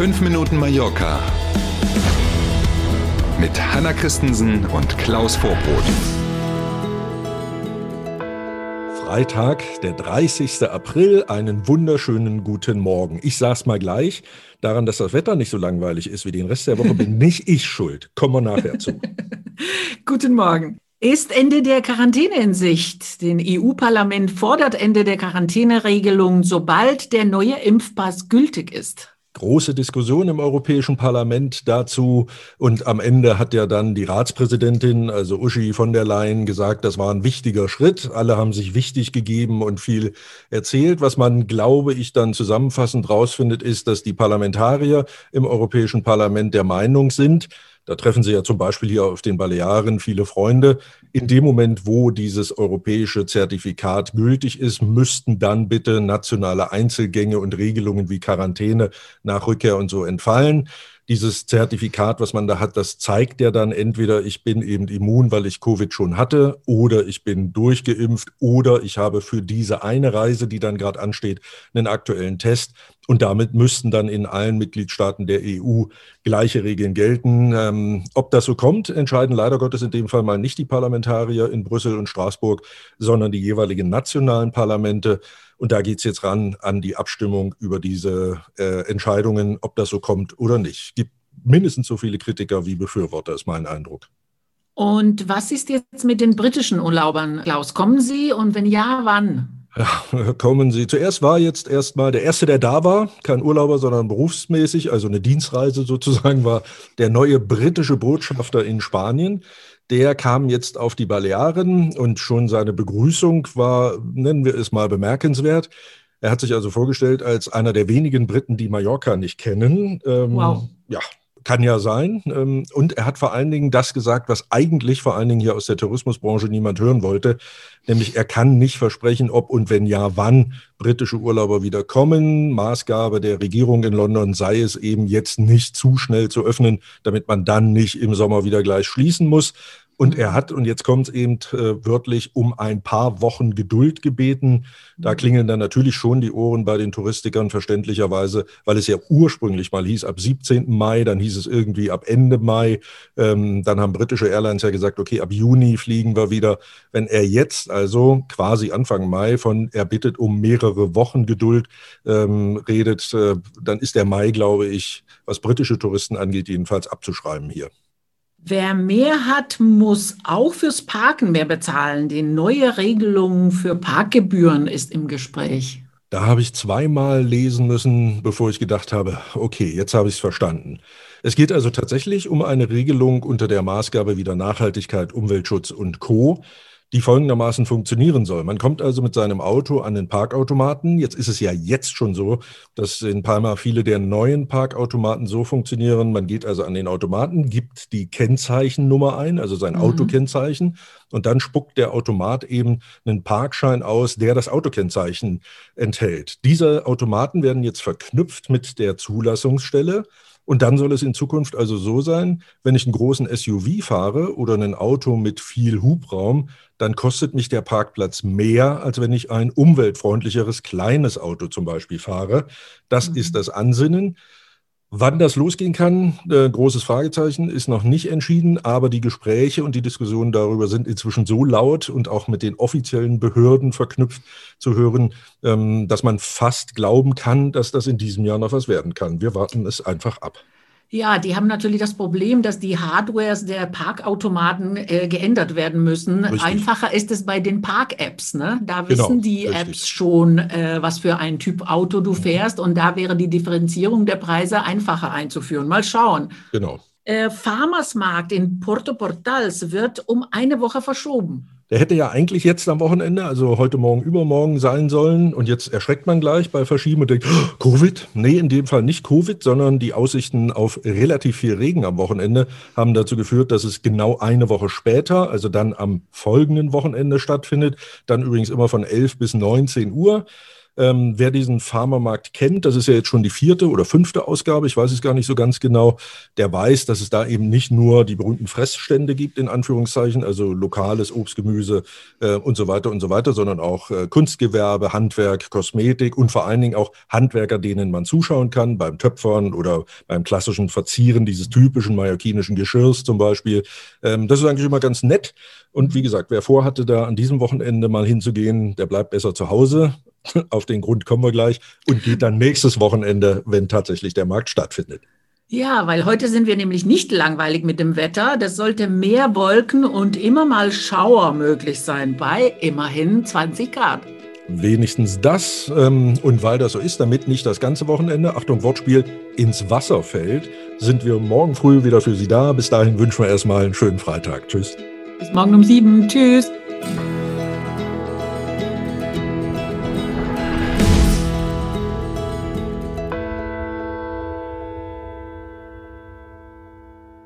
5 Minuten Mallorca mit Hanna Christensen und Klaus Vorbrot. Freitag, der 30. April, einen wunderschönen guten Morgen. Ich sag's mal gleich, daran, dass das Wetter nicht so langweilig ist wie den Rest der Woche, bin nicht ich schuld. Kommen wir nachher zu. guten Morgen. Ist Ende der Quarantäne in Sicht? Den EU-Parlament fordert Ende der Quarantäneregelung, sobald der neue Impfpass gültig ist große Diskussion im Europäischen Parlament dazu. Und am Ende hat ja dann die Ratspräsidentin, also Uschi von der Leyen, gesagt, das war ein wichtiger Schritt. Alle haben sich wichtig gegeben und viel erzählt. Was man, glaube ich, dann zusammenfassend rausfindet, ist, dass die Parlamentarier im Europäischen Parlament der Meinung sind, da treffen Sie ja zum Beispiel hier auf den Balearen viele Freunde. In dem Moment, wo dieses europäische Zertifikat gültig ist, müssten dann bitte nationale Einzelgänge und Regelungen wie Quarantäne nach Rückkehr und so entfallen dieses Zertifikat, was man da hat, das zeigt ja dann entweder, ich bin eben immun, weil ich Covid schon hatte, oder ich bin durchgeimpft, oder ich habe für diese eine Reise, die dann gerade ansteht, einen aktuellen Test. Und damit müssten dann in allen Mitgliedstaaten der EU gleiche Regeln gelten. Ähm, ob das so kommt, entscheiden leider Gottes in dem Fall mal nicht die Parlamentarier in Brüssel und Straßburg, sondern die jeweiligen nationalen Parlamente. Und da geht es jetzt ran an die Abstimmung über diese äh, Entscheidungen, ob das so kommt oder nicht. Es gibt mindestens so viele Kritiker wie Befürworter, ist mein Eindruck. Und was ist jetzt mit den britischen Urlaubern, Klaus? Kommen sie und wenn ja, wann? Ja, kommen Sie. Zuerst war jetzt erstmal der erste, der da war, kein Urlauber, sondern berufsmäßig, also eine Dienstreise sozusagen, war der neue britische Botschafter in Spanien. Der kam jetzt auf die Balearen und schon seine Begrüßung war, nennen wir es mal, bemerkenswert. Er hat sich also vorgestellt als einer der wenigen Briten, die Mallorca nicht kennen. Ähm, wow. Ja, kann ja sein. Ähm, und er hat vor allen Dingen das gesagt, was eigentlich vor allen Dingen hier aus der Tourismusbranche niemand hören wollte. Nämlich er kann nicht versprechen, ob und wenn ja, wann britische Urlauber wieder kommen. Maßgabe der Regierung in London sei es eben jetzt nicht zu schnell zu öffnen, damit man dann nicht im Sommer wieder gleich schließen muss. Und er hat, und jetzt kommt es eben äh, wörtlich, um ein paar Wochen Geduld gebeten. Da mhm. klingeln dann natürlich schon die Ohren bei den Touristikern verständlicherweise, weil es ja ursprünglich mal hieß ab 17. Mai, dann hieß es irgendwie ab Ende Mai. Ähm, dann haben britische Airlines ja gesagt, okay, ab Juni fliegen wir wieder. Wenn er jetzt also quasi Anfang Mai von er bittet um mehrere Wochen Geduld ähm, redet, äh, dann ist der Mai, glaube ich, was britische Touristen angeht, jedenfalls abzuschreiben hier. Wer mehr hat, muss auch fürs Parken mehr bezahlen. Die neue Regelung für Parkgebühren ist im Gespräch. Da habe ich zweimal lesen müssen, bevor ich gedacht habe, okay, jetzt habe ich es verstanden. Es geht also tatsächlich um eine Regelung unter der Maßgabe wieder Nachhaltigkeit, Umweltschutz und Co die folgendermaßen funktionieren soll. Man kommt also mit seinem Auto an den Parkautomaten. Jetzt ist es ja jetzt schon so, dass in Palma viele der neuen Parkautomaten so funktionieren. Man geht also an den Automaten, gibt die Kennzeichennummer ein, also sein mhm. Autokennzeichen, und dann spuckt der Automat eben einen Parkschein aus, der das Autokennzeichen enthält. Diese Automaten werden jetzt verknüpft mit der Zulassungsstelle. Und dann soll es in Zukunft also so sein, wenn ich einen großen SUV fahre oder ein Auto mit viel Hubraum, dann kostet mich der Parkplatz mehr, als wenn ich ein umweltfreundlicheres kleines Auto zum Beispiel fahre. Das mhm. ist das Ansinnen. Wann das losgehen kann, äh, großes Fragezeichen, ist noch nicht entschieden, aber die Gespräche und die Diskussionen darüber sind inzwischen so laut und auch mit den offiziellen Behörden verknüpft zu hören, ähm, dass man fast glauben kann, dass das in diesem Jahr noch was werden kann. Wir warten es einfach ab. Ja, die haben natürlich das Problem, dass die Hardwares der Parkautomaten äh, geändert werden müssen. Richtig. Einfacher ist es bei den Park-Apps. Ne? Da genau, wissen die richtig. Apps schon, äh, was für ein Typ Auto du mhm. fährst. Und da wäre die Differenzierung der Preise einfacher einzuführen. Mal schauen. Genau. Äh, Farmersmarkt in Porto Portals wird um eine Woche verschoben. Der hätte ja eigentlich jetzt am Wochenende, also heute Morgen, übermorgen sein sollen. Und jetzt erschreckt man gleich bei Verschieben und denkt, oh, Covid? Nee, in dem Fall nicht Covid, sondern die Aussichten auf relativ viel Regen am Wochenende haben dazu geführt, dass es genau eine Woche später, also dann am folgenden Wochenende stattfindet. Dann übrigens immer von 11 bis 19 Uhr. Ähm, wer diesen Pharmamarkt kennt, das ist ja jetzt schon die vierte oder fünfte Ausgabe, ich weiß es gar nicht so ganz genau, der weiß, dass es da eben nicht nur die berühmten Fressstände gibt, in Anführungszeichen, also lokales Obst, Gemüse äh, und so weiter und so weiter, sondern auch äh, Kunstgewerbe, Handwerk, Kosmetik und vor allen Dingen auch Handwerker, denen man zuschauen kann, beim Töpfern oder beim klassischen Verzieren dieses typischen mallorquinischen Geschirrs zum Beispiel. Ähm, das ist eigentlich immer ganz nett. Und wie gesagt, wer vorhatte, da an diesem Wochenende mal hinzugehen, der bleibt besser zu Hause. Auf den Grund kommen wir gleich und geht dann nächstes Wochenende, wenn tatsächlich der Markt stattfindet. Ja, weil heute sind wir nämlich nicht langweilig mit dem Wetter. Das sollte mehr Wolken und immer mal Schauer möglich sein bei immerhin 20 Grad. Wenigstens das. Ähm, und weil das so ist, damit nicht das ganze Wochenende, Achtung, Wortspiel, ins Wasser fällt, sind wir morgen früh wieder für Sie da. Bis dahin wünschen wir erstmal einen schönen Freitag. Tschüss. Bis morgen um sieben. Tschüss.